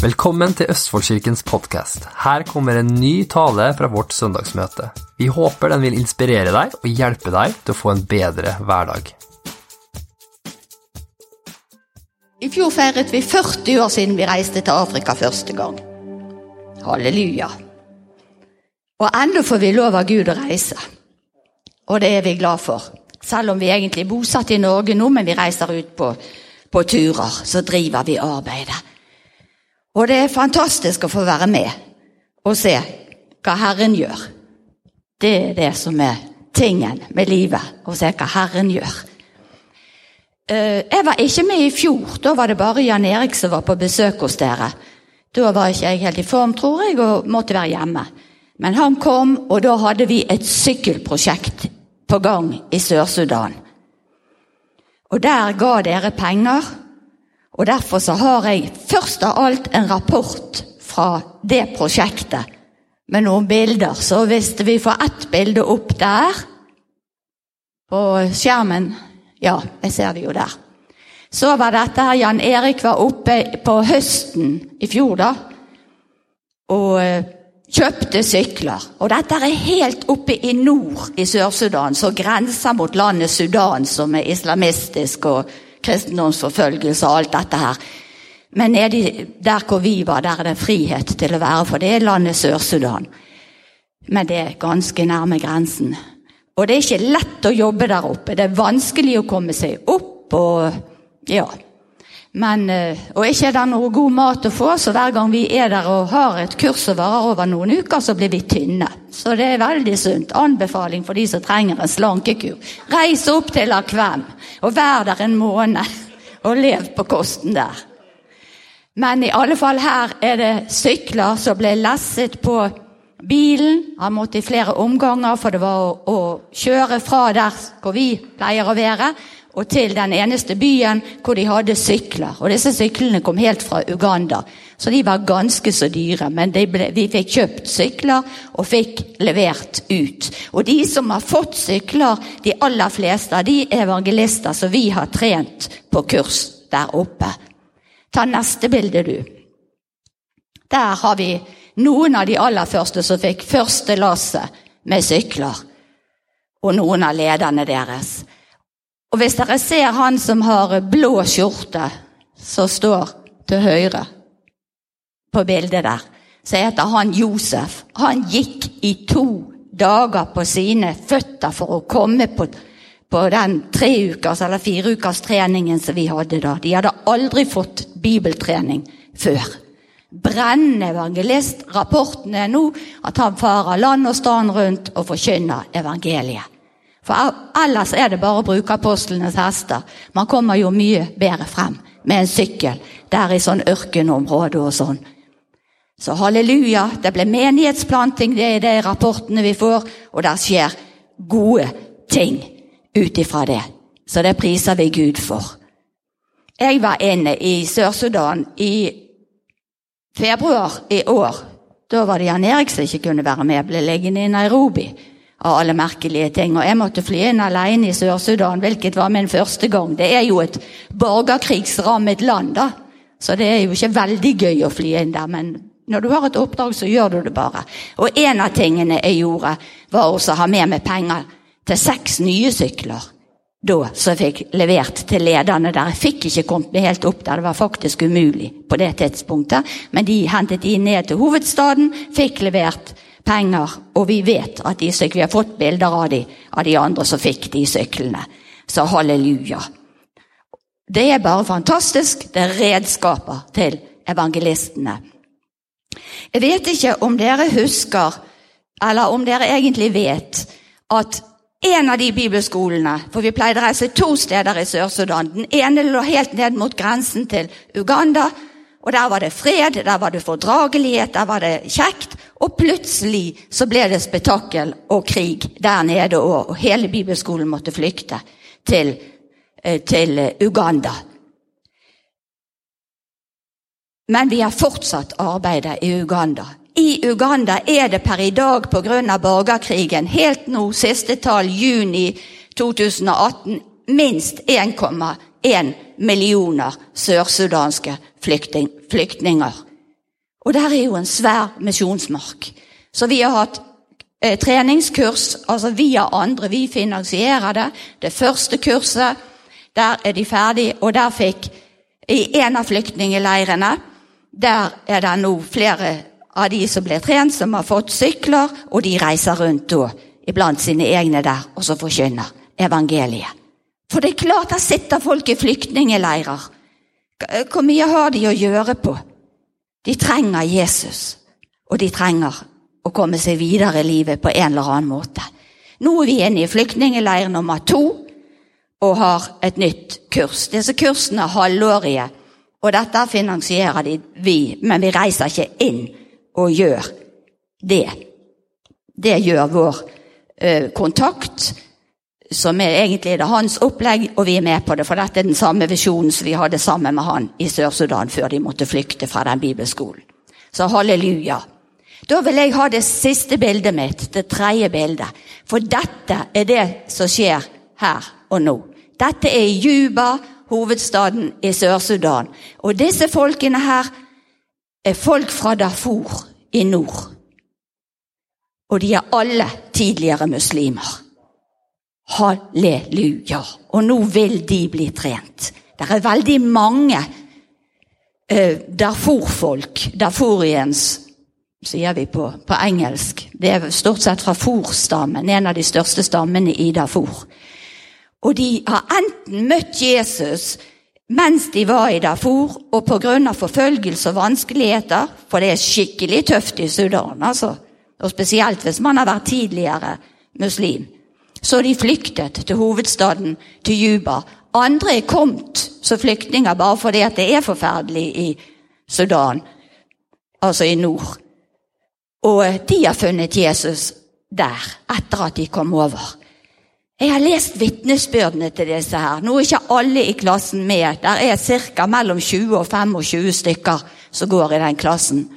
Velkommen til Østfoldkirkens podkast. Her kommer en ny tale fra vårt søndagsmøte. Vi håper den vil inspirere deg og hjelpe deg til å få en bedre hverdag. I fjor feiret vi 40 år siden vi reiste til Afrika første gang. Halleluja. Og ennå får vi lov av Gud å reise. Og det er vi glad for. Selv om vi egentlig er bosatt i Norge nå, men vi reiser ut på, på turer, så driver vi arbeidet. Og det er fantastisk å få være med og se hva Herren gjør. Det er det som er tingen med livet, å se hva Herren gjør. Eh, jeg var ikke med i fjor. Da var det bare Jan Erik som var på besøk hos dere. Da var ikke jeg helt i form, tror jeg, og måtte være hjemme. Men han kom, og da hadde vi et sykkelprosjekt på gang i Sør-Sudan. Og der ga dere penger og Derfor så har jeg først av alt en rapport fra det prosjektet med noen bilder. Så hvis vi får ett bilde opp der på skjermen Ja, jeg ser det jo der. Så var dette her Jan Erik var oppe på høsten i fjor, da. Og eh, kjøpte sykler. Og dette er helt oppe i nord i Sør-Sudan, som grenser mot landet Sudan, som er islamistisk og kristendomsforfølgelse og alt dette her. Men nede der hvor vi var, der er det frihet til å være, for det er landet Sør-Sudan. Men det er ganske nærme grensen. Og det er ikke lett å jobbe der oppe. Det er vanskelig å komme seg opp og Ja. Men, eh, og ikke er det noe god mat å få, så hver gang vi er der og har et kurs som varer over noen uker, så blir vi tynne. Så det er veldig sunt. Anbefaling for de som trenger en slankekur. Reis opp til Akvem og vær der en måned og lev på kosten der. Men i alle fall her er det sykler som ble lesset på bilen. Han måtte i flere omganger, for det var å, å kjøre fra der hvor vi pleier å være, og til den eneste byen hvor de hadde sykler. Og disse syklene kom helt fra Uganda, så de var ganske så dyre. Men ble, vi fikk kjøpt sykler og fikk levert ut. Og de som har fått sykler, de aller fleste av de evangelister som vi har trent på kurs der oppe. Ta neste bilde, du. Der har vi noen av de aller første som fikk første lasset med sykler. Og noen av lederne deres. Og hvis dere ser han som har blå skjorte, som står til høyre på bildet der, så heter han Josef. Han gikk i to dager på sine føtter for å komme på, på den treukers eller fireukers treningen som vi hadde da. De hadde aldri fått bibeltrening før. Brennende evangelist. Rapporten er nå at han farer land og strand rundt og forkynner evangeliet. For ellers er det bare å bruke apostlenes hester. Man kommer jo mye bedre frem med en sykkel der i sånn ørkenområde og sånn. Så halleluja, det ble menighetsplanting, det er de rapportene vi får, og der skjer gode ting ut ifra det. Så det priser vi Gud for. Jeg var inne i Sør-Sudan i februar i år. Da var det Jan Erik som ikke kunne være med, ble liggende i Nairobi av alle merkelige ting. Og jeg måtte fly inn alene i Sør-Sudan, hvilket var min første gang. Det er jo et borgerkrigsrammet land, da. Så det er jo ikke veldig gøy å fly inn der. Men når du har et oppdrag, så gjør du det bare. Og en av tingene jeg gjorde, var også å ha med meg penger til seks nye sykler. Da så jeg fikk levert til lederne der. Jeg fikk ikke kommet meg helt opp der, det var faktisk umulig på det tidspunktet. Men de hentet de ned til hovedstaden, fikk levert penger, og vi vet at de syklene, vi har fått bilder av de, av de andre som fikk de syklene. Så halleluja. Det er bare fantastisk. Det er redskaper til evangelistene. Jeg vet ikke om dere husker, eller om dere egentlig vet, at en av de bibelskolene For vi pleide å reise to steder i Sør-Sudan. Den ene lå helt ned mot grensen til Uganda. og Der var det fred, der var det fordragelighet, der var det kjekt. Og plutselig så ble det spetakkel og krig der nede, og hele bibelskolen måtte flykte til, eh, til Uganda. Men vi har fortsatt arbeidet i Uganda. I Uganda er det per i dag pga. borgerkrigen, helt nå siste tall juni 2018, minst 1,1 millioner sørsudanske flyktninger Og der er jo en svær misjonsmark. Så vi har hatt eh, treningskurs altså via andre. Vi finansierer det. Det første kurset, der er de ferdige, og der fikk i en av flyktningleirene der er det nå flere av de som ble trent, som har fått sykler, og de reiser rundt da iblant sine egne der og så forkynner evangeliet. For det er klart, der sitter folk i flyktningleirer. Hvor mye har de å gjøre på? De trenger Jesus, og de trenger å komme seg videre i livet på en eller annen måte. Nå er vi inne i flyktningeleir nummer to og har et nytt kurs. Disse kursene er halvårige, og dette finansierer de vi, men vi reiser ikke inn og gjør det. Det gjør vår ø, kontakt som er egentlig det hans opplegg, og vi er med på det. For dette er den samme visjonen som vi hadde sammen med han i Sør-Sudan før de måtte flykte fra den bibelskolen. Så halleluja. Da vil jeg ha det siste bildet mitt, det tredje bildet. For dette er det som skjer her og nå. Dette er Juba, hovedstaden i Sør-Sudan. Og disse folkene her er folk fra Darfur i nord. Og de er alle tidligere muslimer. Halleluja. Og nå vil de bli trent. Det er veldig mange uh, Darfur-folk, Darfuriens, sier vi på, på, engelsk. Det er stort sett fra Fur-stammen, en av de største stammene i Darfur. Og de har enten møtt Jesus mens de var i Darfur, og pga. forfølgelse og vanskeligheter, for det er skikkelig tøft i Sudan, altså, og spesielt hvis man har vært tidligere muslim så de flyktet til hovedstaden, til Juba. Andre er kommet som flyktninger bare fordi det er forferdelig i Sudan, altså i nord. Og de har funnet Jesus der, etter at de kom over. Jeg har lest vitnesbyrdene til disse her. Nå er ikke alle i klassen med. Der er ca. mellom 20 og 25 stykker som går i den klassen.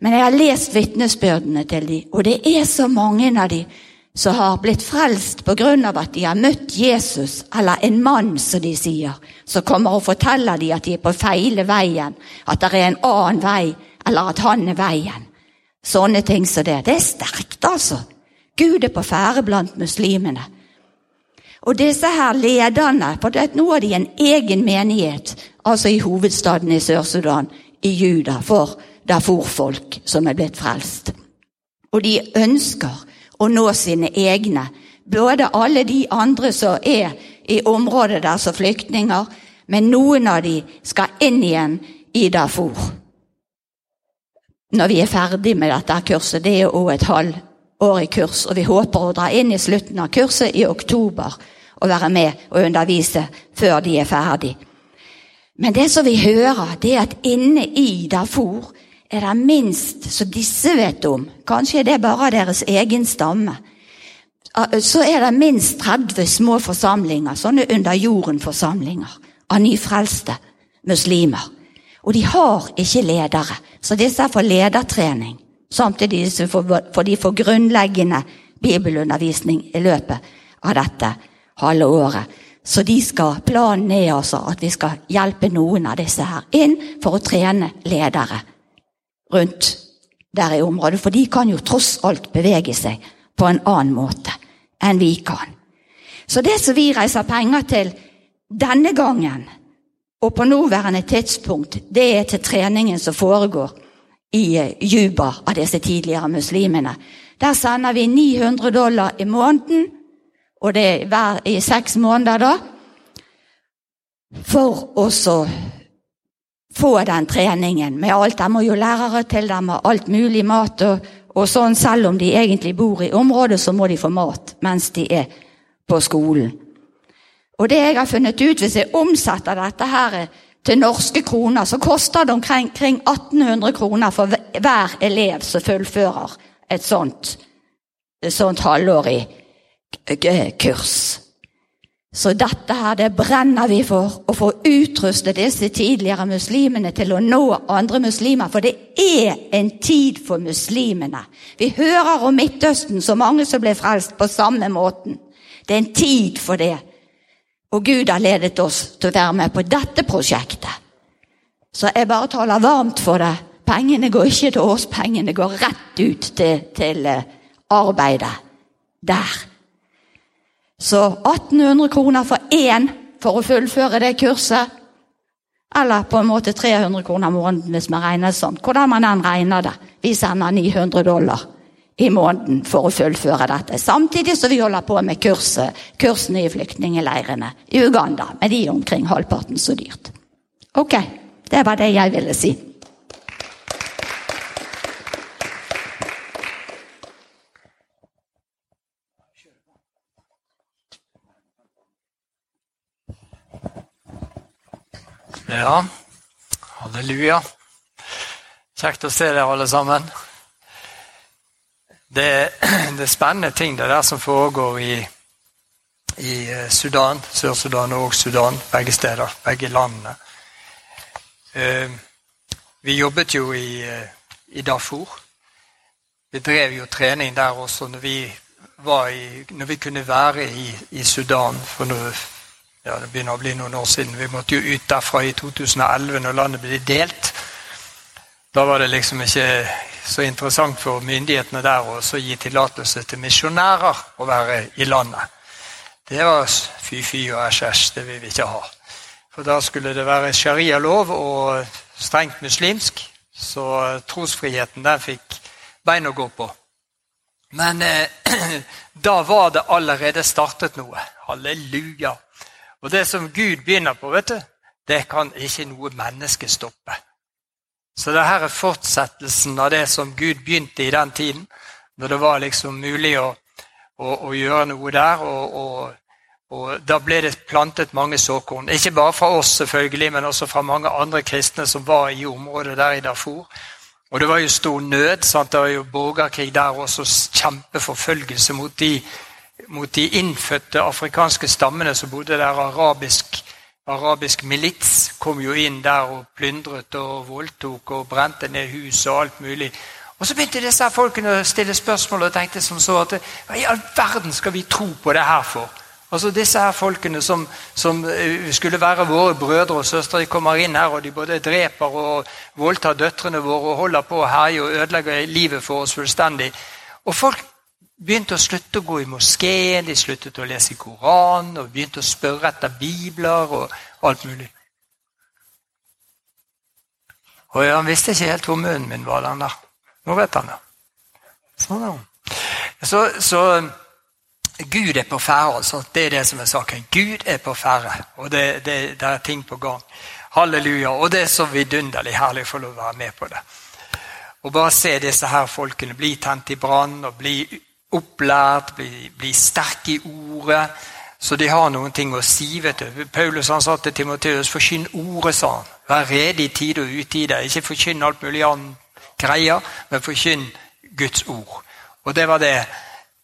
Men jeg har lest vitnesbyrdene til dem, og det er så mange av dem som har blitt frelst pga. at de har møtt Jesus, eller en mann, som de sier, som kommer og forteller dem at de er på feile veien, at det er en annen vei, eller at han er veien. Sånne ting som det. Det er sterkt, altså. Gud er på ferde blant muslimene. Og disse her lederne, for det, nå har de en egen menighet, altså i hovedstaden i Sør-Sudan, i Juda, for Darfur-folk som er blitt frelst. Og de ønsker å nå sine egne. Både alle de andre som er i området der som flyktninger, men noen av de skal inn igjen i Darfur. Når vi er ferdig med dette kurset, det er jo et halvårig kurs, og vi håper å dra inn i slutten av kurset i oktober og være med og undervise før de er ferdig. Men det som vi hører, det er at inne i Darfur er det minst som disse vet om, kanskje er det bare deres egen stamme, så er det minst 30 små forsamlinger, sånne under jorden-forsamlinger, av nyfrelste muslimer. Og de har ikke ledere, så disse får ledertrening. Samtidig får de får grunnleggende bibelundervisning i løpet av dette halve året. Så de skal, planen er altså at vi skal hjelpe noen av disse her inn for å trene ledere rundt der i området. For de kan jo tross alt bevege seg på en annen måte enn vi kan. Så det som vi reiser penger til denne gangen, og på nåværende tidspunkt, det er til treningen som foregår i eh, Juba av disse tidligere muslimene. Der sender vi 900 dollar i måneden, og det er i seks måneder, da, for å få den treningen med alt. De må jo lærere til dem og alt mulig mat. Og, og, sånn, Selv om de egentlig bor i området, så må de få mat mens de er på skolen. Og det jeg har funnet ut, Hvis jeg omsetter dette her til norske kroner, så koster det omkring 1800 kroner for hver elev som fullfører et sånt, et sånt halvårig kurs. Så dette her, det brenner vi for, å få utrustet disse tidligere muslimene til å nå andre muslimer. For det er en tid for muslimene. Vi hører om Midtøsten, så mange som ble frelst på samme måten. Det er en tid for det. Og Gud har ledet oss til å være med på dette prosjektet. Så jeg bare taler varmt for det Pengene går ikke til oss, pengene går rett ut til, til eh, arbeidet der. Så 1800 kroner for én for å fullføre det kurset. Eller på en måte 300 kroner måneden hvis vi regner sånn. Hvordan man enn regner det. Vi sender 900 dollar i måneden for å fullføre dette. Samtidig som vi holder på med kurset, kursene i flyktningleirene i Uganda. Men de omkring halvparten så dyrt. Ok, det var det jeg ville si. Ja, halleluja. Kjekt å se dere alle sammen. Det, det er spennende ting det der som foregår i, i eh, Sudan, Sør-Sudan og Sudan. Begge steder, begge landene. Eh, vi jobbet jo i, eh, i Darfur. Vi drev jo trening der også når vi, i, når vi kunne være i, i Sudan for noe ja, det begynner å bli noen år siden. Vi måtte jo ut derfra i 2011, når landet ble delt. Da var det liksom ikke så interessant for myndighetene der å gi tillatelse til misjonærer å være i landet. Det var fy-fy og æsj-æsj. Det vil vi ikke ha. For da skulle det være sharialov og strengt muslimsk. Så trosfriheten den fikk bein å gå på. Men eh, da var det allerede startet noe. Halleluja. Og det som Gud begynner på, vet du, det kan ikke noe menneske stoppe. Så det her er fortsettelsen av det som Gud begynte i den tiden, når det var liksom mulig å, å, å gjøre noe der. Og, og, og, Da ble det plantet mange såkorn. Ikke bare fra oss, selvfølgelig, men også fra mange andre kristne som var i området der i Darfur. Og det var jo stor nød. Sant? Det var jo borgerkrig der også, kjempeforfølgelse mot de mot de innfødte afrikanske stammene som bodde der. Arabisk, arabisk milits kom jo inn der og plyndret og voldtok og brente ned hus og alt mulig. Og Så begynte disse folkene å stille spørsmål og tenkte som så at hva i all verden skal vi tro på det her for? Altså Disse her folkene som, som eh, skulle være våre brødre og søstre, de kommer inn her og de både dreper og voldtar døtrene våre og holder på å herje og ødelegge livet for oss fullstendig. Og folk begynte å slutte å gå i moskeen, de sluttet å lese Koranen og begynte å spørre etter bibler og alt mulig. Og Han visste ikke helt hvor munnen min var. den der. Nå vet han det. Sånn er så, så Gud er på ferde. altså. Det er det som er saken. Gud er på ferde, og det, det, det, er ting på gang. Halleluja. Og det er så vidunderlig herlig å få lov å være med på det. Og bare se disse her folkene bli tent i brann og bli opplært, bli, bli sterke i ordet. Så de har noen ting å si. vet du. Paulus han sa til Timoteus forkynn ordet, sa han. Vær rede i tide og utide. Ikke forkynn alt mulig annet greier, men forkynn Guds ord. Og det var det,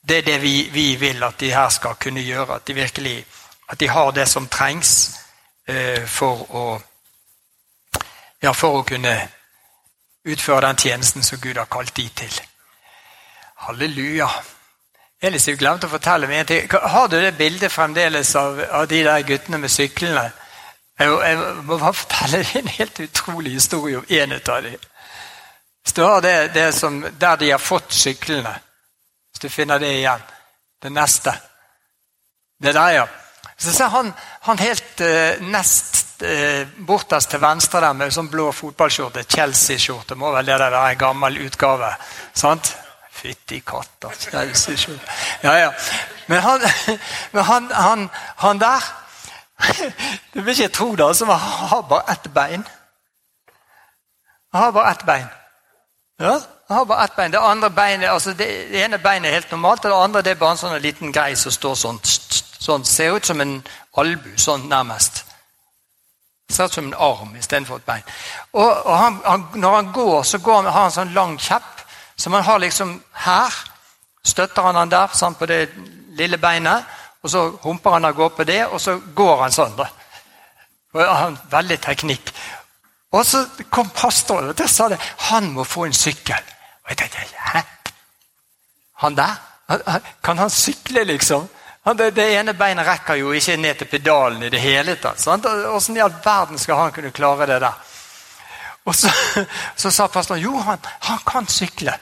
det er det vi, vi, vil at de her skal kunne gjøre. At de virkelig at de har det som trengs eh, for, å, ja, for å kunne utføre den tjenesten som Gud har kalt de til. Halleluja. Elis, du glemte å fortelle meg en ting. Har du det bildet fremdeles av, av de der guttene med syklene? Jeg, jeg, må bare fortelle en helt utrolig historie om en av dem. Hvis du har det, det som, der de har fått syklene, hvis du finner det igjen Det neste. Det der, ja. Så ser han, han helt uh, nest uh, bortest til venstre der med sånn blå fotballskjorte, Chelsea-skjorte, må vel det der være en gammel utgave. sant? Fytti katta. Ja, ja. Men han, men han, han, han der Du vil ikke tro det, altså, han har bare ett bein. Han har bare ett bein. Ja, han har bare ett bein. Det andre beinet, altså det, ene beinet er helt normalt, og det andre det er bare en sånn liten grei som står sånn. sånn ser ut som en albu, sånn nærmest. Ser ut som en arm istedenfor et bein. Og, og han, han, Når han går, så går han, har han sånn lang kjepp så man har liksom her støtter han han der sånn, på det lille beinet, og så humper han av gårde på det, og så går han sånn. da. Og han Veldig teknikk. Og så kom pastoren og sa det, han må få en sykkel. Og jeg tenkte hæ? Han der? Kan han sykle, liksom? Det, det, ene beinet rekker jo ikke ned til pedalen i det hele tatt. Sant? Hvordan i all verden skal han kunne klare det der? Og så, så sa pastoren jo, han, han kan sykle.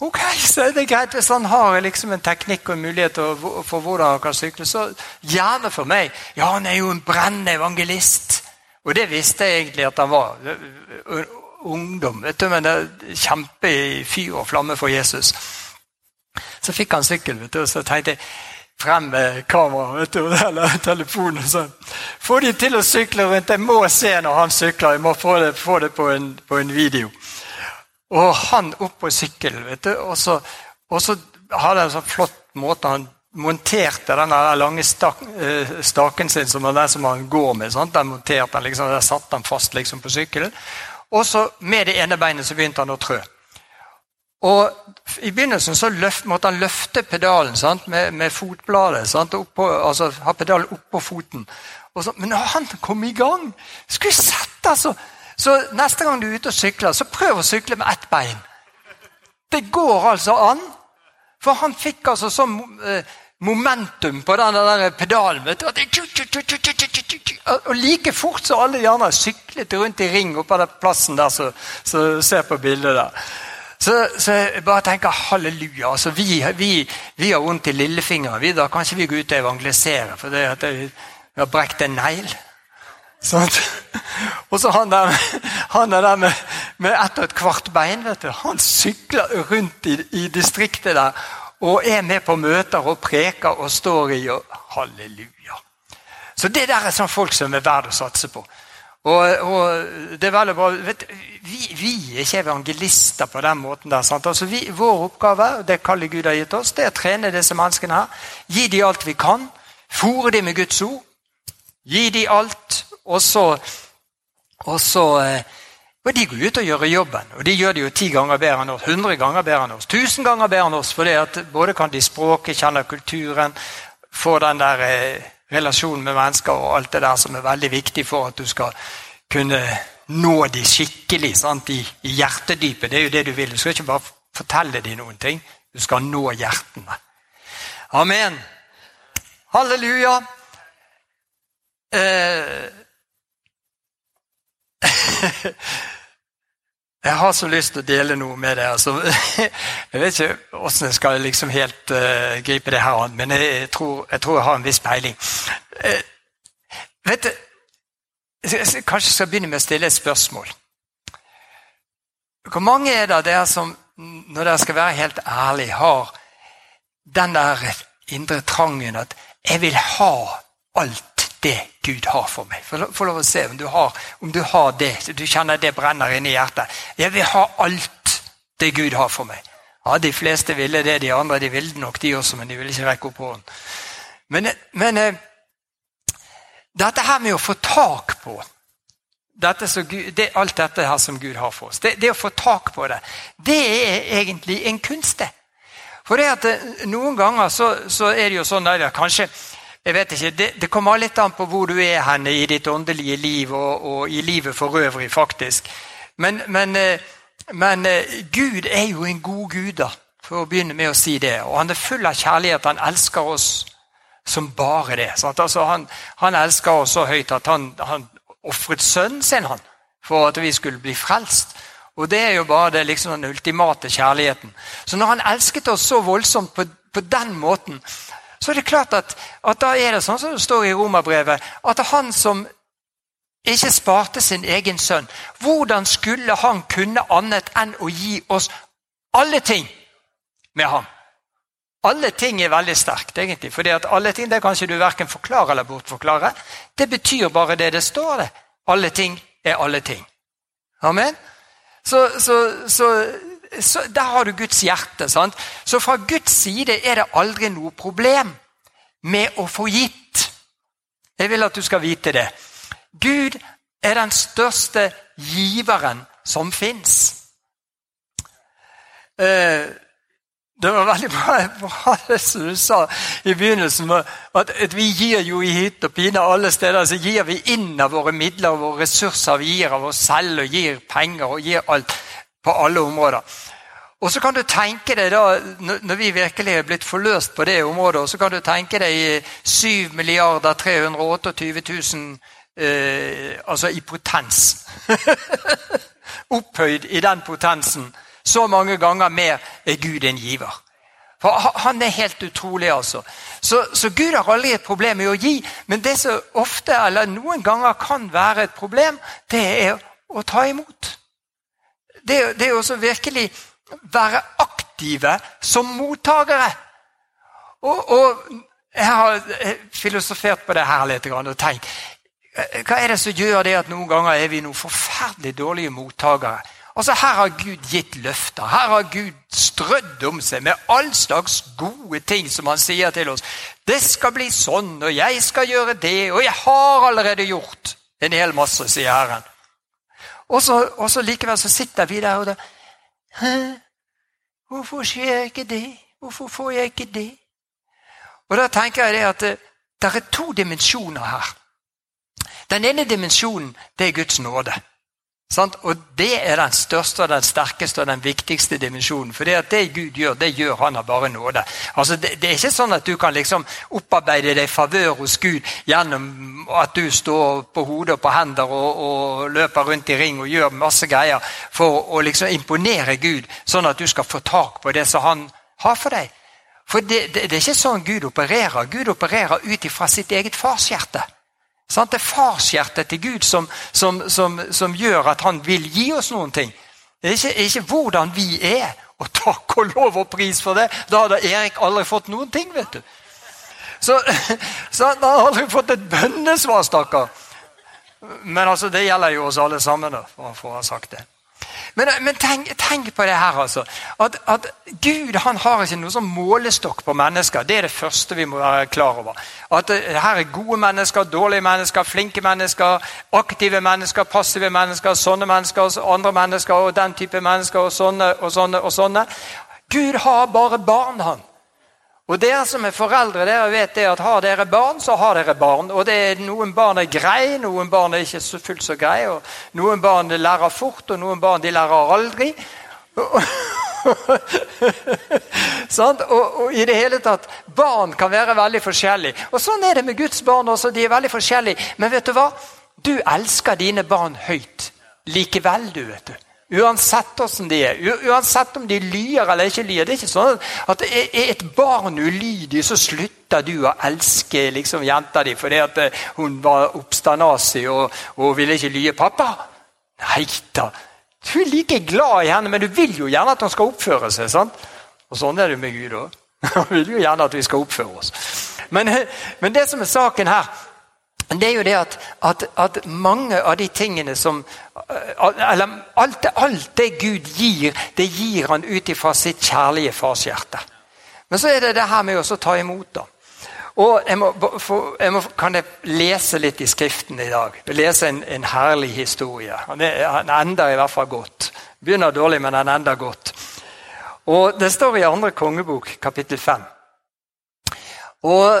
Ok, så er det greit Hvis han har liksom en teknikk og en mulighet for hvordan han kan sykle, så gjerne for meg. Ja, han er jo en brennende evangelist. Og det visste jeg egentlig at han var. Ungdom. vet du, men det Kjempe i fyr og flamme for Jesus. Så fikk han sykkel, vet du, og så tenkte jeg frem med kameraet eller telefonen. og sånn. Få de til å sykle rundt. Jeg må se når han sykler. Jeg må få det, få det på, en, på, en, video. Og han opp på sykkelen, vet du. Og så, og så hadde han en sånn flott måte han monterte den lange stak, eh, staken sin, som er den som han går med. Sant? Den monterte han liksom, der satte han fast liksom, på sykkelen. Og så med det ene beinet så begynte han å trø. Og I begynnelsen så løft, måtte han løfte pedalen sant? Med, med fotbladet. Sant? Oppå, altså Ha pedalen oppå foten. Så, men når han kom i gang Skulle sett, altså! Så neste gang du er ute og sykler, så prøv å sykle med ett bein. Det går altså an. For han fikk altså sånn eh, momentum på den der pedalen. Og like fort som alle de andre syklet rundt i ring oppå den plassen der som ser på bildet der. Så, så, jeg bare tenker halleluja. altså Vi, vi, vi har vondt i lillefingeren. Da kan ikke vi gå ut og evangelisere, for det at vi har brekt en negl. Sånn. Og så han der, han der med, med ett og et kvart bein. vet du, Han sykler rundt i, i distriktet der og er med på møter og preker og står i og Halleluja. Så det der er sånn folk som er verdt å satse på. Og, og, det er veldig bra. Vet, vi, vi, er ikke evangelister på den måten. der. Altså vi, vår oppgave det kallet Gud har gitt oss, det er å trene disse menneskene. her. Gi dem alt vi kan. Fòre dem med Guds ord. Gi dem alt. Og så, og så eh, og De går ut og gjør jobben. Og de gjør det jo ti ganger bedre enn oss, hundre ganger bedre enn oss, tusen ganger bedre enn oss. For både kan de språket, kjenner kulturen, få den der eh, relasjonen med mennesker og alt det der som er veldig viktig for at du skal kunne nå de skikkelig sant? I, i hjertedypet. Det er jo det du vil. Du skal ikke bare fortelle dem noen ting. Du skal nå hjertene. Amen. Halleluja. Eh. Jeg har så lyst til å dele noe med deg. Altså, jeg vet ikke hvordan jeg skal liksom helt uh, gripe det her an, men jeg tror, jeg tror, jeg har en viss peiling. Uh, vet du, jeg kanskje skal begynne med å stille et spørsmål. Hvor mange er det der som, når dere skal være helt ærlige, har den der indre trangen at 'jeg vil ha alt det Gud har for meg. Få lov å se om du, har, om du har det. Du kjenner det brenner inni hjertet. Jeg vil ha alt det Gud har for meg. Ja, De fleste ville det, de andre de ville nok de også, men de ville ikke rekke opp hånden. Men, men eh, dette her med å få tak på dette Gud, det, alt dette her som Gud har for oss, det, det, å få tak på det, det er egentlig en kunst. For det at eh, Noen ganger så, så er det jo sånn at kanskje jeg vet ikke, det, det, kommer litt an på hvor du er henne i ditt åndelige liv og, og i livet for øvrig, faktisk. Men, men, eh, men, eh, Gud er jo en god gud, da, for å begynne med å si det. Og han er full av kjærlighet. Han elsker oss som bare det. Altså, han, han, elsker oss så høyt at han, han ofret sønnen sin han, for at vi skulle bli frelst. Og Det er jo bare det, liksom den ultimate kjærligheten. Så når han elsket oss så voldsomt på, på den måten, så er det klart at, at da er det sånn som det står i romerbrevet, at han som ikke sparte sin egen sønn, hvordan skulle han kunne annet enn å gi oss alle ting med ham? Alle ting er veldig sterkt, egentlig. fordi at alle ting det kan ikke du verken forklare eller bortforklare. Det betyr bare det det står. det. Alle ting er alle ting. Amen? Så, så, så så Der har du Guds hjerte. Sant? Så fra Guds side er det aldri noe problem med å få gitt. Jeg vil at du skal vite det. Gud er den største giveren som fins. Eh, det var veldig bra, det som du sa i begynnelsen. At vi gir jo i hytt og pine alle steder. Så gir vi inn av våre midler og våre ressurser. Vi gir av oss selv og gir penger og gir alt på alle områder. Og så kan du tenke deg da, Når vi virkelig er blitt forløst på det området, så kan du tenke deg 7 milliarder 328 000 eh, altså i potens. Opphøyd i den potensen. Så mange ganger mer er Gud en giver. For Han er helt utrolig, altså. Så, så, Gud har aldri et problem med å gi. Men det som ofte, eller noen ganger kan være et problem, det er å ta imot. Det, det er også virkelig være aktive som mottakere. Og, og jeg har filosofert på det her litt og tenkt hva er det som gjør det at noen ganger er vi noen forferdelig dårlige mottakere? Altså Her har Gud gitt løfter. Her har Gud strødd om seg med all slags gode ting som han sier til oss. Det skal bli sånn, og jeg skal gjøre det, og jeg har allerede gjort en hel masse, sier Herren. Og så, og så likevel så sitter vi der og da? Hvorfor skjer ikke det? Hvorfor får jeg ikke det? Og da tenker jeg det at det, det er to dimensjoner her. Den ene dimensjonen det er Guds nåde. Og Det er den største, og den sterkeste og den viktigste dimensjonen. For det, det Gud gjør, det gjør han av bare nåde. Altså det, det, er ikke sånn at du kan liksom opparbeide deg favør hos Gud gjennom at du står på hodet og på hender og, og, løper rundt i ring og gjør masse greier for å liksom imponere Gud, sånn at du skal få tak på det som han har for deg. For det, det er ikke sånn Gud opererer. Gud opererer ut ifra sitt eget farshjerte. Det er farshjertet til Gud som, som, som, som, gjør at han vil gi oss noen ting. Det er ikke, ikke hvordan vi er. Og takk og lov og pris for det! Da hadde Erik aldri fått noen ting, vet du. Så, så han har aldri fått et bønnesvar, stakkar. Men altså, det gjelder jo oss alle sammen, da, for å ha sagt det. Men, men tenk, tenk, på det her, altså. At, at, Gud han har ikke noe sånn målestokk på mennesker. Det er det første vi må være klar over. At det, her er gode mennesker, dårlige mennesker, flinke mennesker, aktive mennesker, passive mennesker, sånne mennesker, andre mennesker og den type mennesker og sånne og sånne. og sånne. Gud har bare barn, han. Og Dere som er foreldre, dere vet det at har dere barn, så har dere barn. Og Noen barn er greie, noen barn er ikke så fullt så greie. og Noen barn lærer fort, og noen barn de lærer aldri. sånn? og, og, i det hele tatt, Barn kan være veldig forskjellige. Og Sånn er det med Guds barn også. De er veldig forskjellige. Men vet du hva? Du elsker dine barn høyt likevel, du. vet du. Uansett hvordan de er. Uansett om de lyer eller ikke lyer. Det er ikke sånn at Er et barn ulydig, så slutter du å elske liksom, jenta di fordi at eh, hun var oppstandasig og, og ville ikke lye pappa. Nei da. Du er like glad i henne, men du vil jo gjerne at hun skal oppføre seg. sant? Og sånn er det med Gud òg. Han vil jo gjerne at vi skal oppføre oss. Men, men det som er saken her, det er jo det at, at, at, mange av de tingene som eh, eller alt, alt, det Gud gir, det gir han ut ifra sitt kjærlige farshjerte. Men så er det det her med å ta imot. da. Og jeg må, for, jeg må, Kan jeg lese litt i Skriften i dag? Lese en, en herlig historie. Han, ender i hvert fall godt. Begynner dårlig, men han ender godt. Og Det står i andre kongebok, kapittel 5. Og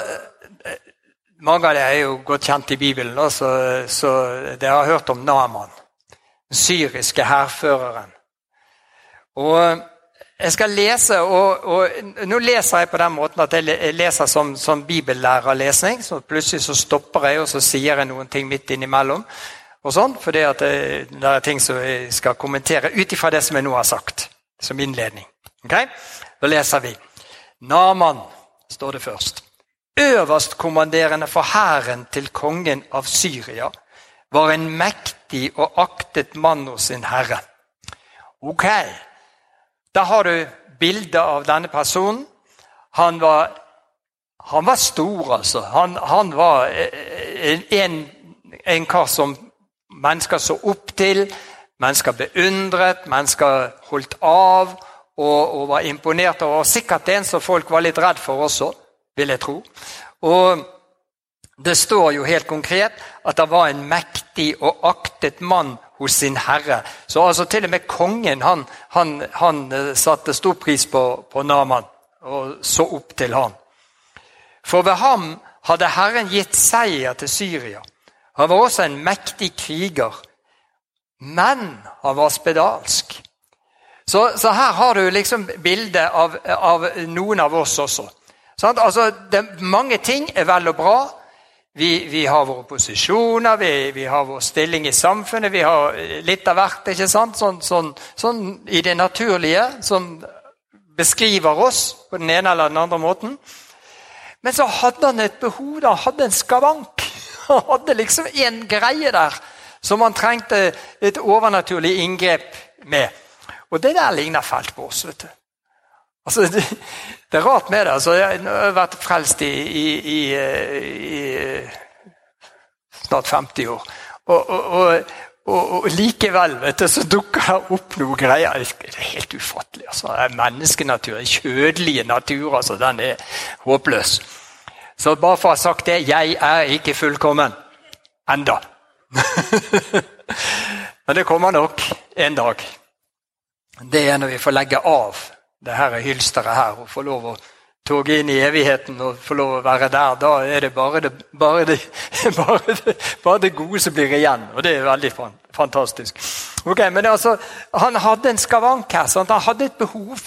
mange av dem er jo godt kjent i Bibelen, så, så dere har hørt om Naman. Den syriske hærføreren. Og jeg skal lese, og, og, Nå leser jeg på den måten at jeg leser som, som bibellærerlesning. så Plutselig så stopper jeg, og så sier jeg noen ting midt innimellom. og sånn, at det, det er ting som jeg skal kommentere ut ifra det som jeg nå har sagt. Som innledning. Ok? Da leser vi. Naman står det først øverstkommanderende for hæren til kongen av Syria, var en mektig og aktet mann hos sin herre. Ok, da har du bildet av denne personen. Han var, han var stor, altså. Han, han var eh, en, en, kar som mennesker så opp til, mennesker beundret, mennesker holdt av og, og var imponert over. Sikkert en som folk var litt redd for også vil jeg tro. Og det står jo helt konkret at det var en mektig og aktet mann hos sin herre. Så altså til og med kongen han, han, han eh, satte stor pris på, på Naman og så opp til han. For ved ham hadde Herren gitt seier til Syria. Han var også en mektig kriger, men han var spedalsk. Så, så her har du liksom bildet av, av noen av oss også. Sånn? Altså, det, mange ting er vel og bra. Vi, vi har våre posisjoner, vi, vi, har vår stilling i samfunnet, vi har litt av hvert. ikke sant? Sånn, sånn, sånn i det naturlige, som beskriver oss på den ene eller den andre måten. Men så hadde han et behov, han hadde en skavank. Han hadde liksom en greie der som han trengte et overnaturlig inngrep med. Og det der ligner fælt på oss. vet du. Altså, det, det, er rart med det. Altså, jeg har vært frelst i, i, i, i snart 50 år. Og, og, og, og likevel vet du, så dukker det opp noe greier. Det er helt ufattelig. Altså. Menneskenatur, den kjødelige natur, altså, den er håpløs. Så bare for å ha sagt det jeg er ikke fullkommen. Enda. Men det kommer nok en dag. Det er når vi får legge av det her hylsteret her og få lov å toge inn i evigheten og få lov å være der. Da er det bare det, bare det, bare det, bare det gode som blir igjen. Og det er veldig fantastisk. Ok, men altså, Han hadde en skavank her. Sant? Han hadde et behov.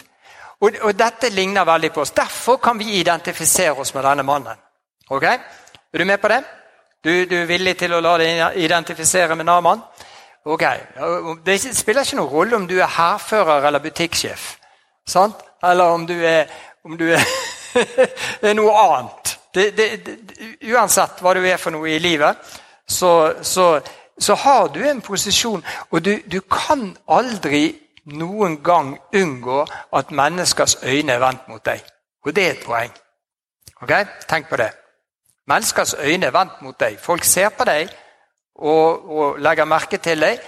Og, og, dette ligner veldig på oss. Derfor kan vi identifisere oss med denne mannen. Ok? Er du med på det? Du, du er villig til å la deg identifisere med Naman? Ok, Det spiller ikke noen rolle om du er hærfører eller butikksjef. Sant? Eller om du er, om du er, er noe annet. Det, det, det, uansett hva du er for noe i livet, så, så, så har du en posisjon. Og du, du, kan aldri noen gang unngå at menneskers øyne er vendt mot deg. Og det er et poeng. Ok? Tenk på det. Menneskers øyne er vendt mot deg. Folk ser på deg og, og legger merke til deg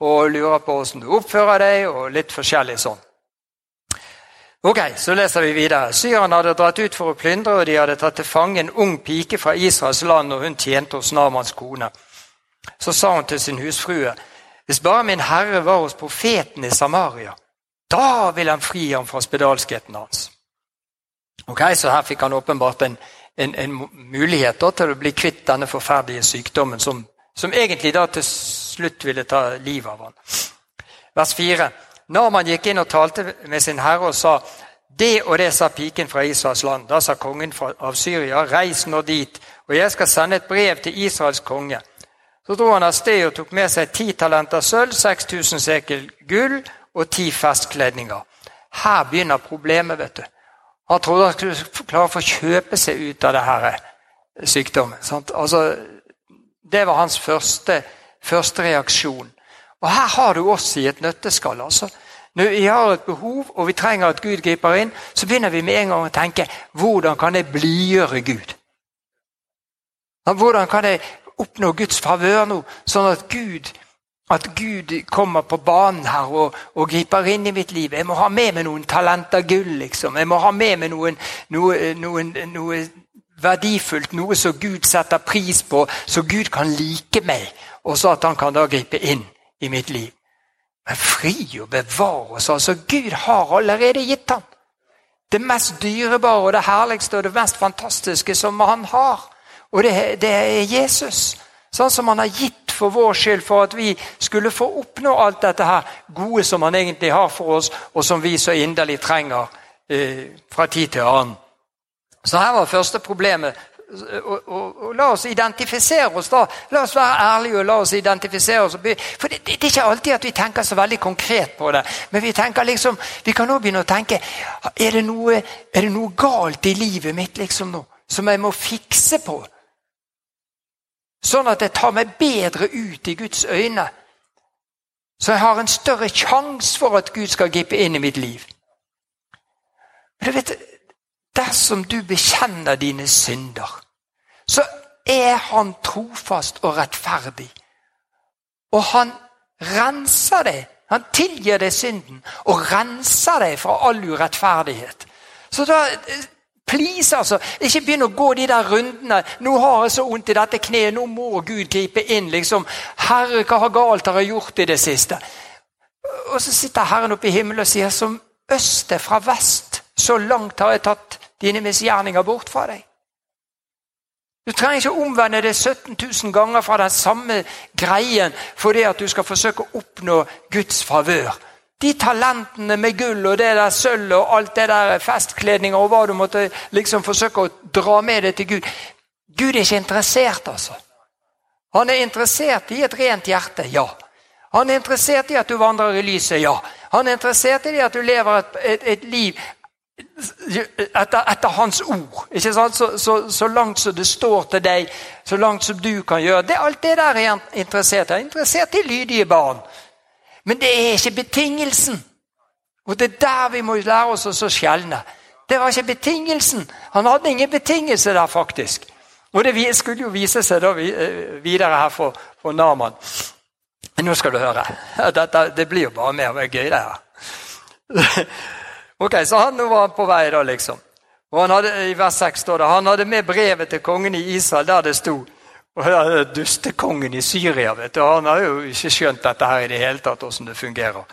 og lurer på hvordan du oppfører deg, og litt forskjellig sånn. Ok, Så leser vi videre. Syrerne hadde dratt ut for å plyndre, og de hadde tatt til fange en ung pike fra Israels land, og hun tjente hos Namans kone. Så sa hun til sin husfrue, hvis bare min herre var hos profeten i Samaria, da vil han fri ham fra spedalskheten hans. Ok, Så her fikk han åpenbart en, en, en mulighet da, til å bli kvitt denne forferdelige sykdommen, som, som egentlig da til slutt ville ta livet av ham. Vers 4. Når man gikk inn og talte med sin herre og sa det og det sa piken fra Israels land. Da sa kongen av Syria, reis nå dit, og jeg skal sende et brev til Israels konge. Så dro han av sted og tok med seg ti talenter sølv, 6000 sekel gull og ti festkledninger. Her begynner problemet, vet du. Han trodde han skulle klare å få kjøpe seg ut av det her sykdommen. Altså, det var hans første, første reaksjon. Og Her har du oss i et nøtteskall. altså. Når vi har et behov og vi trenger at Gud griper inn, så begynner vi med en gang å tenke hvordan kan jeg blidgjøre Gud? Hvordan kan jeg oppnå Guds favør nå, sånn at Gud, at Gud kommer på banen her og, og, griper inn i mitt liv? Jeg må ha med meg noen talenter gull. liksom. Jeg må ha med meg noen, noe, noen, noe verdifullt, noe som Gud setter pris på, så Gud kan like meg, og så at han kan da gripe inn i mitt liv. Men fri og bevare oss. altså Gud har allerede gitt ham. Det mest dyrebare og det herligste og det mest fantastiske som han har. Og det, det er Jesus. Sånn som han har gitt for vår skyld, for at vi skulle få oppnå alt dette her gode som han egentlig har for oss, og som vi så inderlig trenger eh, fra tid til annen. Så her var første problemet og, og, og, la oss identifisere oss, da. La oss være ærlige og la oss identifisere oss. For det, det, er ikke alltid at vi tenker så veldig konkret på det. Men vi tenker liksom, vi kan nå begynne å tenke er det, noe, er det noe galt i livet mitt liksom nå, som jeg må fikse på? Sånn at jeg tar meg bedre ut i Guds øyne. Så jeg har en større sjanse for at Gud skal gripe inn i mitt liv. Men du vet, dersom du bekjenner dine synder, så er han trofast og rettferdig. Og han renser deg. Han tilgir deg synden og renser deg fra all urettferdighet. Så da Please, altså. Ikke begynn å gå de der rundene. 'Nå har jeg så vondt i dette kneet. Nå må Gud gripe inn.' liksom. 'Herre, hva har galt har jeg gjort i det siste?' Og så sitter Herren oppe i himmelen og sier, 'Som øst er fra vest, så langt har jeg tatt dine misgjerninger bort fra deg. Du trenger ikke omvende det 17 000 ganger fra den samme greien fordi at du skal forsøke å oppnå Guds favør. De talentene med gull og det der sølv og alt det der festkledninger og hva du måtte liksom forsøke å dra med deg til Gud Gud er ikke interessert, altså. Han er interessert i et rent hjerte, ja. Han er interessert i at du vandrer i lyset, ja. Han er interessert i at du lever et, et, et liv etter, etter, hans ord. ikke sant? Så, så, så, langt som det står til deg, så langt som du kan gjøre. Det, alt det der er han interessert i. Jeg er interessert i lydige barn. Men det er ikke betingelsen. Og det er der vi må lære oss å skjelne. Det var ikke betingelsen. Han hadde ingen betingelse der, faktisk. Og det skulle jo vise seg da eh, videre her for, for Naman. Nå skal du høre. Dette, det blir jo bare mer og mer gøy, det her. ok, Så han var han på vei, da, liksom. Og han hadde, I vers 6 står det han hadde med brevet til kongen i Israel, der det sto Dustekongen i Syria. vet du, Han har jo ikke skjønt dette her i det hele tatt, hvordan det fungerer.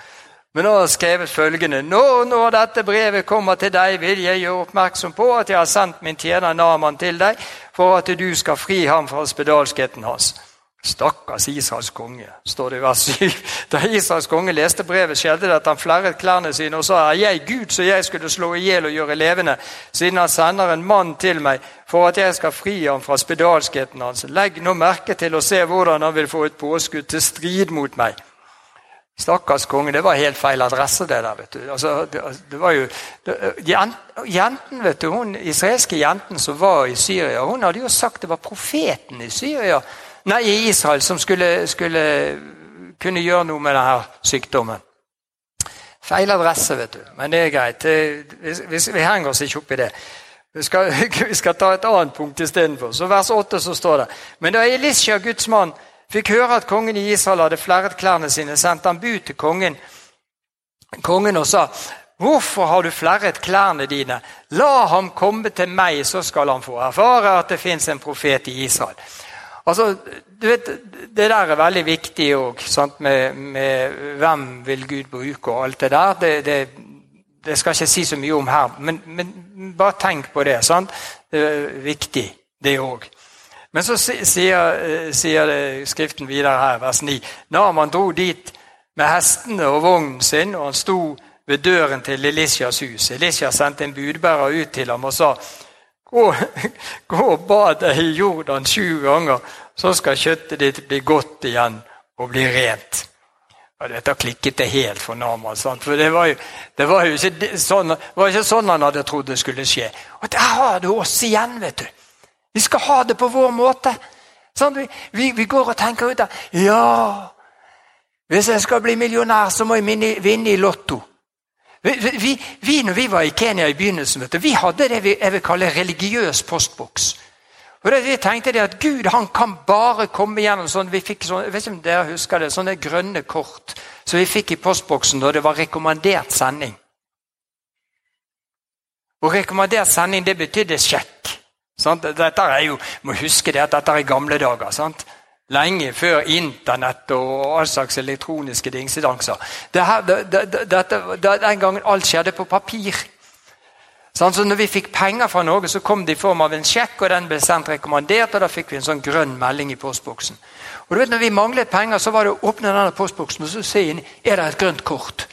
Men nå har han skrevet følgende.: Nå når dette brevet kommer til deg, vil jeg gjøre oppmerksom på at jeg har sendt min tjener Naman til deg, for at du skal fri ham fra spedalskheten hans. Stakkars Israels konge, står det i vers 7. Da Israels konge leste brevet, skjedde det at han flerret klærne sine og sa, er jeg Gud så jeg skulle slå i hjel og gjøre levende, siden han sender en mann til meg for at jeg skal fri ham fra spedalskheten hans. Legg nå merke til å se hvordan han vil få et påskudd til strid mot meg. Stakkars konge. Det var helt feil adresse, det der. vet du. Altså, det, det, var jo, det, jenten, vet du, hun israelske jenten som var i Syria, hun hadde jo sagt det var profeten i Syria, nei, i Israel som skulle, skulle kunne gjøre noe med denne sykdommen. Feil adresse, vet du. Men det er greit. Vi, vi henger oss ikke opp i det. Vi skal, vi skal ta et annet punkt istedenfor. Så vers 8 så står det Men da Elisha, Guds mann, fikk høre at kongen i Israel hadde flerret klærne sine, sendte han bud til kongen, kongen og sa Hvorfor har du flerret klærne dine? La ham komme til meg, så skal han få erfare at det fins en profet i Israel. Altså, du vet, Det der er veldig viktig òg, med, med, hvem vil Gud bruke og alt det der. Det, det, det skal jeg ikke si så mye om her, men, men bare tenk på det. sant? Det er viktig, det òg. Men så sier, eh, sier Skriften videre her, vers 9. Naman dro dit med hestene og vognen sin, og han sto ved døren til Elishas hus. Elisha sendte en budbærer ut til ham og sa Gå, gå og bad deg i Jordan sju ganger, så skal kjøttet ditt bli godt igjen og bli rent. Og Dette klikket det helt for Naman. For det var, jo, det, var jo ikke sånn, var ikke sånn han hadde trodd det skulle skje. Og der har du oss igjen, vet du. Vi skal ha det på vår måte. Sånn, vi, vi, vi, går og tenker ut av Ja, hvis jeg skal bli millionær, så må jeg vinne i Lotto. Vi, vi, når vi var i Kenya i begynnelsen, du, vi hadde det vi, jeg vil kalle religiøs postboks. Og det, Vi tenkte det at Gud han kan bare komme gjennom sånn Vi fikk sånn, jeg vet ikke om dere husker det, sånne grønne kort som vi fikk i postboksen da det var rekommandert sending. Og Rekommandert sending det betydde sjekk. Sant? Dette er jo, må huske det at dette er gamle dager. sant? Lenge før Internett og all slags elektroniske dingsedanser. Den gangen alt skjedde på papir. Sånn, så når vi fikk penger fra Norge, så kom det i form av en sjekk, og den ble sendt rekommandert, og da fikk vi en sånn grønn melding i postboksen. Og du vet, når vi manglet penger, så var det å åpne denne postboksen og så se inn er det et grønt kort.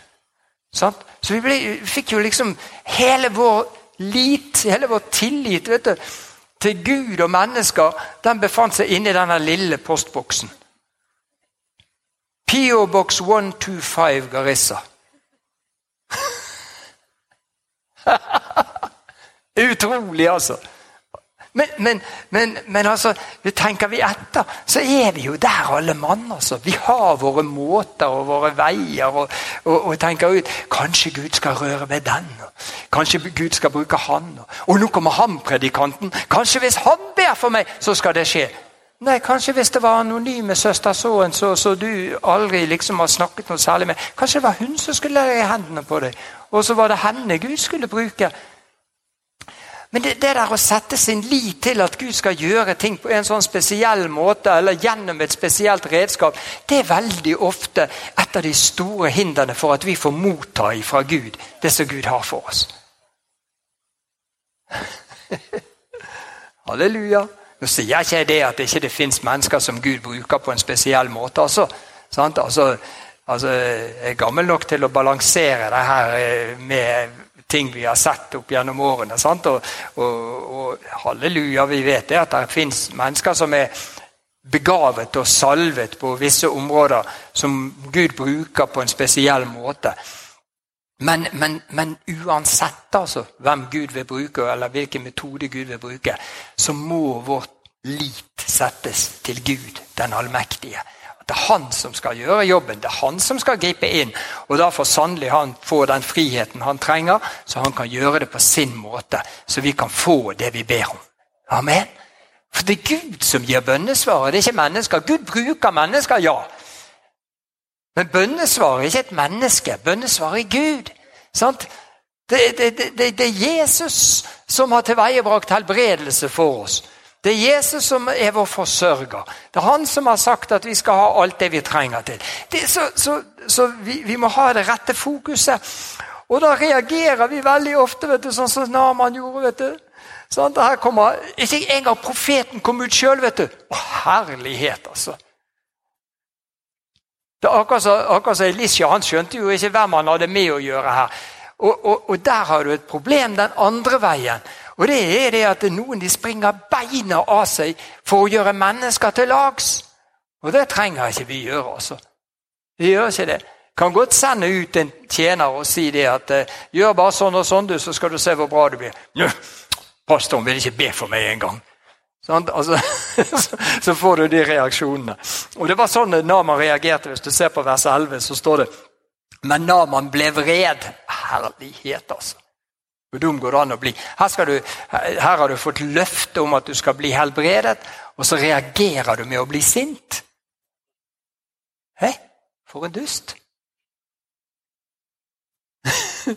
Sånn? Så vi ble, fikk jo liksom hele vår lit, hele vår tillit vet du, til Gud og mennesker, den befant seg inni denne lille postboksen. PO Box 125 Garissa. Utrolig, altså. Men, men, men, men altså, tenker vi etter, så er vi jo der alle mann. Altså. Vi har våre måter og våre veier og, og, og, tenker ut Kanskje Gud skal røre ved den. Kanskje Gud skal bruke han. Og nå kommer han, predikanten. Kanskje hvis han ber for meg, så skal det skje. Nei, Kanskje hvis det var anonyme søster så en så, så du aldri liksom har snakket noe særlig med. Kanskje det var hun som skulle legge hendene på deg, og så var det henne Gud skulle bruke. Men det, det, der å sette sin lit til at Gud skal gjøre ting på en sånn spesiell måte, eller gjennom et spesielt redskap, det er veldig ofte et av de store hindrene for at vi får motta fra Gud det som Gud har for oss. Halleluja. Nå sier jeg ikke det at det ikke fins mennesker som Gud bruker på en spesiell måte. altså. Altså, altså, jeg er gammel nok til å balansere det her eh, med ting vi har sett opp gjennom årene. Og, og, og, halleluja, vi vet det at det fins mennesker som er begavet og salvet på visse områder som Gud bruker på en spesiell måte. Men, men, men, uansett altså, hvem Gud vil bruke, eller hvilken metode Gud vil bruke, så må vårt lit settes til Gud, den allmektige. Det er han som skal gjøre jobben, det er han som skal gripe inn. Og Da får sannelig han få den friheten han trenger, så han kan gjøre det på sin måte. Så vi kan få det vi ber om. Amen. For det er Gud som gir bønnesvaret, det er ikke mennesker. Gud bruker mennesker, ja. Men bønnesvaret er ikke et menneske. Bønnesvaret er Gud. Sant? Det, det, det, det, er Jesus som har tilveiebrakt helbredelse for oss. Det er Jesus som er vår forsørger. Det er han som har sagt at vi skal ha alt det vi trenger til. så, så, så vi, vi, må ha det rette fokuset. Og da reagerer vi veldig ofte, vet du, sånn som Naman gjorde. vet du. Sånn, her kommer, Ikke engang profeten kom ut sjøl, vet du. Å, herlighet, altså. Det er akkurat som, akkurat som Elisha han skjønte jo ikke hvem han hadde med å gjøre her. Og, og, og Der har du et problem den andre veien. Og det er det at noen de springer beina av seg for å gjøre mennesker til lags. Og det trenger ikke vi gjøre. altså. Vi gjør ikke det. Kan godt sende ut en tjener og si det at uh, 'Gjør bare sånn og sånn, du, så skal du se hvor bra du blir'. Nå, pastoren vil ikke be for meg engang. Sånn, altså, så får du de reaksjonene. Og Det var sånn Naman reagerte. Hvis du ser på vers 11, så står det Men Naman ble vred. Herlighet, altså. Dum går det an å bli? Her, du, her, har du fått løfte om at du skal bli helbredet, og så reagerer du med å bli sint. Hei, for en dust.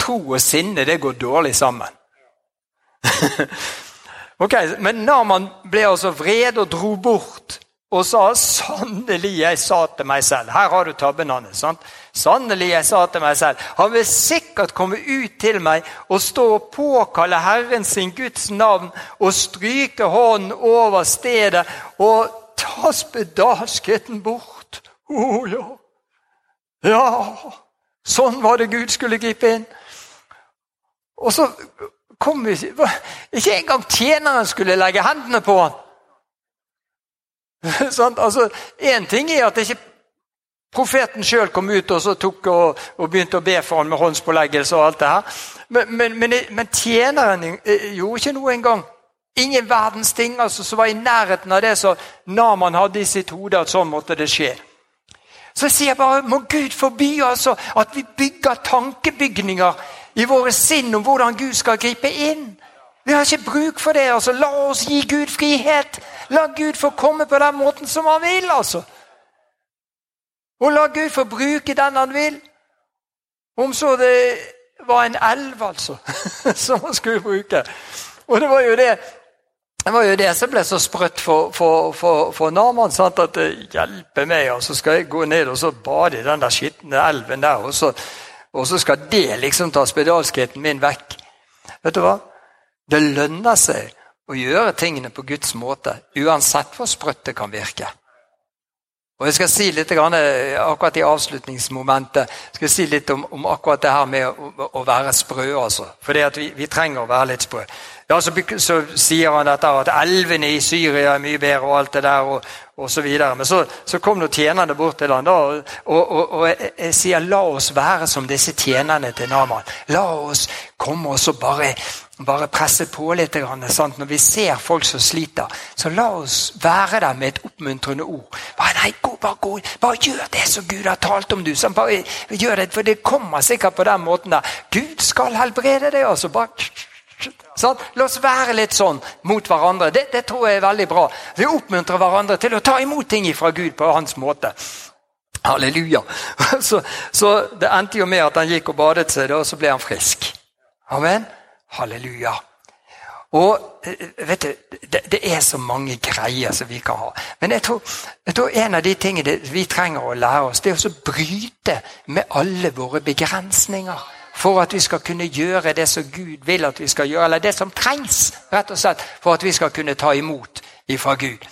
Tro og sinne, det går dårlig sammen. Ok, Men Naman ble altså vred og dro bort og sa 'sannelig, jeg sa til meg selv'. Her har du tabben hans. Sannelig, jeg sa til meg selv. Han vil sikkert komme ut til meg og stå og påkalle Herren sin Guds navn og stryke hånden over stedet og ta spedalskheten bort. Å oh, ja. Ja, sånn var det Gud skulle gripe inn. Og så kom vi Ikke engang tjeneren skulle legge hendene på ham. sånn, altså, ting er at ikke profeten sjøl kom ut og, og, og, begynte å be for ham med håndspåleggelse. og alt det her. Men, men, men, men tjeneren eh, gjorde ikke noe engang. Ingen verdens ting altså, som var i nærheten av det som Naman hadde i sitt hode, at sånn måtte det skje. Så sier jeg bare må Gud forby altså, at vi bygger tankebygninger i våre sinn om hvordan Gud skal gripe inn. Vi har ikke bruk for det. altså. La oss gi Gud frihet. La Gud få komme på den måten som han vil. altså. Og la Gud få bruke den han vil. Om så det var en elv, altså, som han skulle bruke. Og det var jo det det var jo det som ble så sprøtt for, for, for, for Naman. Sant? At det hjelper meg, og så skal jeg gå ned og så bade i den der skitne elven der. Og så, og så skal det liksom ta spedalskheten min vekk. Vet du hva? Det lønner seg å gjøre tingene på Guds måte, uansett hvor sprøtt det kan virke. Og Jeg skal si litt eh, akkurat i avslutningsmomentet skal jeg si litt om, om akkurat det her med å, å være sprø. altså. Fordi at vi, vi, trenger å være litt sprø. Ja, så, så, sier han dette at elvene i Syria er mye bedre, og alt det der, og, og så videre. Men så, så kom nå tjenerne bort til han da, og, og, og jeg, jeg, sier la oss være som disse tjenerne til Naman. La oss komme oss og bare bare presse på litt. Sant? Når vi ser folk som sliter, så la oss være der med et oppmuntrende ord. Bare, nei, gå, bare, gå, bare gjør det som Gud har talt om, du. Bare gjør det, For det kommer sikkert på den måten der. Gud skal helbrede deg. altså. Bare Sånn? La oss være litt sånn mot hverandre. Det, det, tror jeg er veldig bra. Vi oppmuntrer hverandre til å ta imot ting fra Gud på hans måte. Halleluja. Så, så Det endte jo med at han gikk og badet seg, og så ble han frisk. Amen. Halleluja. Og eh, vet du, det, det, er så mange greier som vi kan ha. Men jeg tror, jeg tror en av de tingene vi trenger å lære oss, det er å bryte med alle våre begrensninger. For at vi skal kunne gjøre det som Gud vil at vi skal gjøre, eller det som trengs rett og slett for at vi skal kunne ta imot ifra Gud.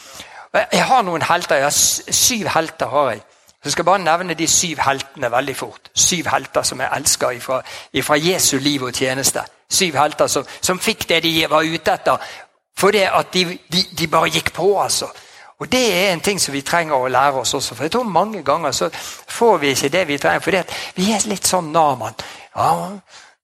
Jeg har noen helter. Jeg har syv helter. har jeg. Så jeg skal bare nevne de syv heltene veldig fort. Syv helter som jeg elsker ifra, ifra Jesu liv og tjeneste. Syv helter som, som fikk det de var ute etter. Fordi at de, de, de, bare gikk på, altså. Og Det er en ting som vi trenger å lære oss også. For jeg tror Mange ganger så får vi ikke det vi trenger. fordi vi er litt sånn Naman. Ja,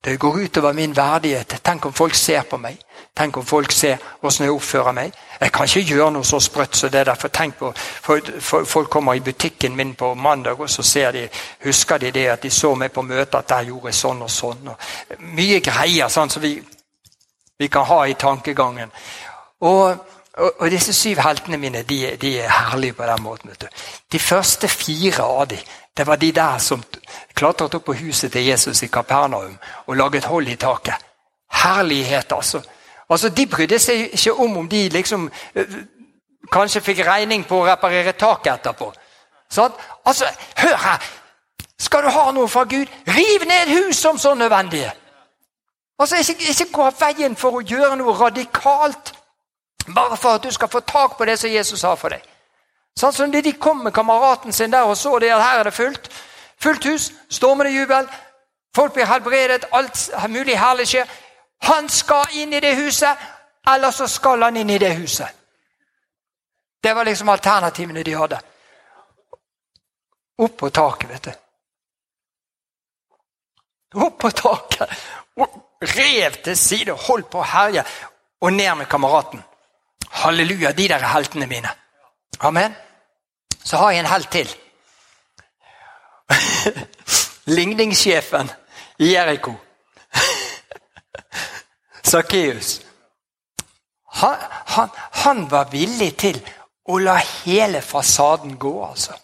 det går utover min verdighet. Tenk om folk ser på meg. Tenk om folk ser hvordan jeg oppfører meg. Jeg kan ikke gjøre noe så sprøtt som det der. for tenk på, for, for Folk kommer i butikken min på mandag, og så ser de, husker de det at de så meg på møtet, at der gjorde jeg sånn og sånn. Og mye greier sånn som vi, vi kan ha i tankegangen. Og, og, og disse syv heltene mine de, de, er herlige på den måten. De første fire av dem det var de der som klatret opp på huset til Jesus i Kapernaum og laget hold i taket. Herlighet, altså. Altså, De brydde seg ikke om om de liksom øh, kanskje fikk regning på å reparere taket etterpå. Sånn? Altså, Hør her! Skal du ha noe fra Gud, riv ned hus som så nødvendige! Altså, ikke, ikke gå av veien for å gjøre noe radikalt, bare for at du skal få tak på det som Jesus har for deg. Sånn som De kom med kameraten sin der og så det at her er det fullt. Fullt hus, stormende jubel. Folk blir helbredet, alt mulig herlig skjer. Han skal inn i det huset, eller så skal han inn i det huset. Det var liksom alternativene de hadde. Opp på taket, vet du. Opp på taket! Rev til side, holdt på å herje, og ned med kameraten. Halleluja, de der er heltene mine. Amen. Så har jeg en helt til. Ligningssjefen i Jeriko. Sakkeus. Han, han, han, var villig til å la hele fasaden gå, altså.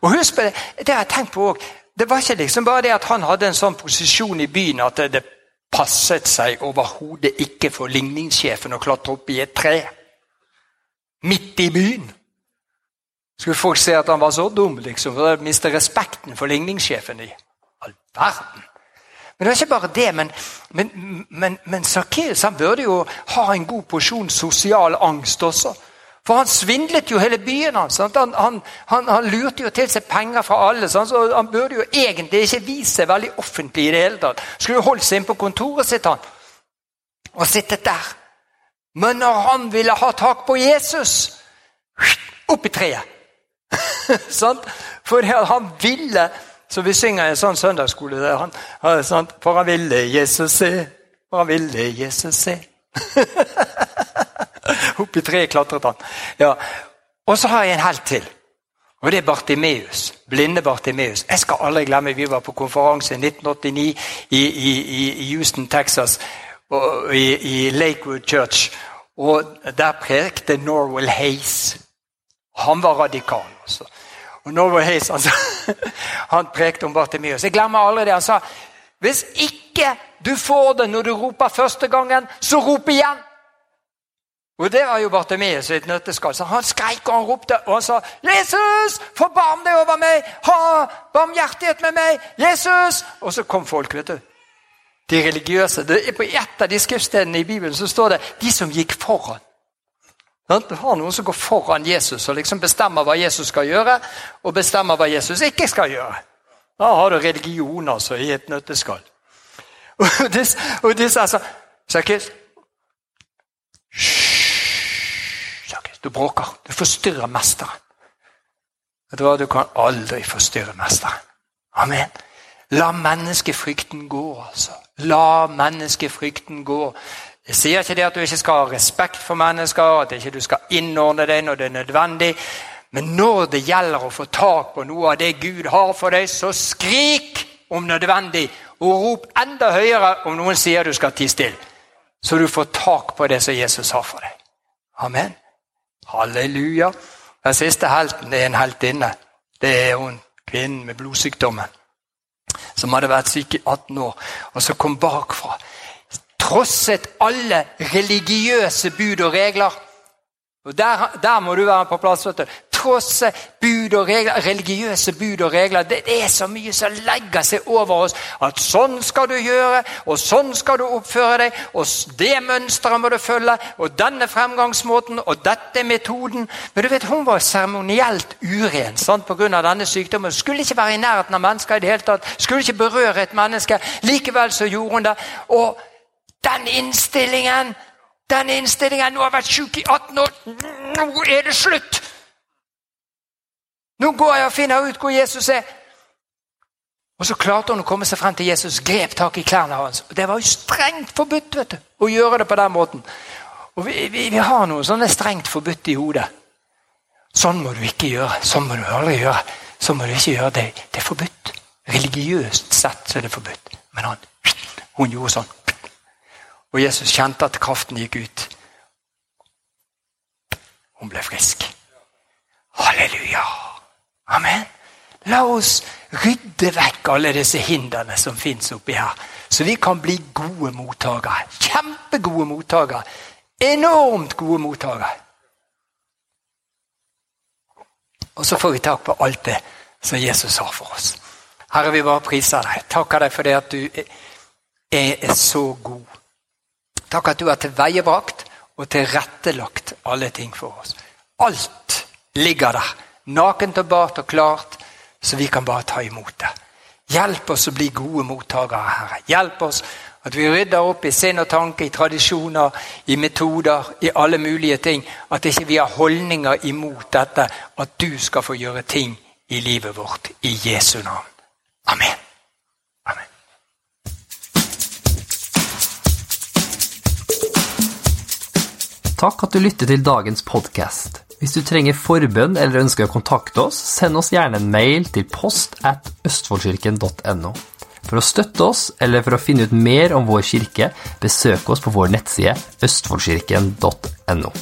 Og husk på Det det har jeg tenkt på også. Det var ikke liksom bare det at han hadde en sånn posisjon i byen at det, passet seg overhodet ikke for ligningssjefen å klatre opp i et tre. Midt i byen. Skulle folk se at han var så dum, liksom? For å miste respekten for ligningssjefen i all verden. Men det var ikke bare det. Men, men, men, men Sakkeus burde jo ha en god porsjon sosial angst også. For han svindlet jo hele byen hans. Han, han, han, han, lurte jo til seg penger fra alle. Så han burde jo egentlig ikke vist seg veldig offentlig i det hele tatt. Skulle jo holdt seg inn på kontoret sitt han, og sittet der. Men når han ville ha tak på Jesus Opp i treet! For han ville Så vi synger en sånn søndagsskole der. Han, for han ville Jesus se, for han ville Jesus se. Opp i treet klatret han. Ja. Og så har jeg en helt til. Og det er Bartimeus. Blinde Bartimeus. Jeg skal aldri glemme Vi var på konferanse i 1989 i, i, i Houston, Texas. Og, i, i, Lakewood Church. Og der prekte Norwell Hayes. Han var radikal. Også. Og Norwell Hayes altså, han prekte om Bartimius. Jeg glemmer aldri det han sa. Hvis ikke du får det når du roper første gangen, så rop igjen! Og Det var jo Bartimius i et nøtteskall. Så han skreik og han ropte og han sa 'Jesus, forbarm deg over meg! Ha barmhjertighet med meg! Jesus!' Og så kom folk, vet du. De religiøse. På ett av de skriftstedene i Bibelen så står det 'de som gikk foran'. Du har noen som går foran Jesus og liksom bestemmer hva Jesus skal gjøre, og bestemmer hva Jesus ikke skal gjøre. Da har du religion altså i et nøtteskall. Og disse, og disse altså Sakkis Du bråker. Du forstyrrer mesteren. Vet du hva? Du kan aldri forstyrre mesteren. Amen. La menneskefrykten gå, altså. La menneskefrykten gå. Jeg sier ikke det at du ikke skal ha respekt for mennesker, at ikke du skal innordne deg når det er nødvendig. Men når det gjelder å få tak på noe av det Gud har for deg, så skrik om nødvendig, og rop enda høyere om noen sier du skal tie stille. Så du får tak på det som Jesus har for deg. Amen. Halleluja. Den siste helten er en heltinne. Det er hun kvinnen med blodsykdommen som hadde vært syk i 18 år, og som kom bakfra trosset alle religiøse bud og regler. Og der, der, må du være på plass. vet du. Trosse bud og regler, religiøse bud og regler. Det er så mye som legger seg over oss. At sånn skal du gjøre, og sånn skal du oppføre deg, og det mønsteret må du følge, og denne fremgangsmåten, og dette er metoden. Men du vet, hun var seremonielt uren sant, pga. denne sykdommen. Skulle ikke være i nærheten av mennesker i det hele tatt. Skulle ikke berøre et menneske. Likevel så gjorde hun det. Og den innstillingen den innstillingen 'Nå har jeg vært syk i 18 år. Nå er det slutt!' Nå går jeg og finner ut hvor Jesus er. Og Så klarte hun å komme seg frem til Jesus, grep tak i klærne hans. Og Det var jo strengt forbudt vet du, å gjøre det på den måten. Og Vi, vi, vi har noe sånn strengt forbudt i hodet. Sånn må du ikke gjøre. Sånn må du aldri gjøre. Sånn må du ikke gjøre. Det, det er forbudt. Religiøst sett så er det forbudt. Men han, hun gjorde sånn. Og Jesus kjente at kraften gikk ut. Hun ble frisk. Halleluja. Amen. La oss rydde vekk alle disse hindrene som fins oppi her, så vi kan bli gode mottakere. Kjempegode mottakere. Enormt gode mottakere. Og så får vi tak på alt det som Jesus har for oss. Herre, vi bare priser deg. Takker deg for det at du er så god. Takk at du har tilveiebrakt og tilrettelagt alle ting for oss. Alt ligger der, nakent og bart og klart, så vi kan bare ta imot det. Hjelp oss å bli gode mottakere, Herre. Hjelp oss at vi rydder opp i sinn og tanke, i tradisjoner, i metoder, i alle mulige ting. At ikke vi har holdninger imot dette, at du skal få gjøre ting i livet vårt. I Jesu navn. Amen. Takk at du lytter til dagens podkast. Hvis du trenger forbønn eller ønsker å kontakte oss, send oss gjerne en mail til post at østfoldkirken.no. For å støtte oss eller for å finne ut mer om vår kirke, besøk oss på vår nettside østfoldkirken.no.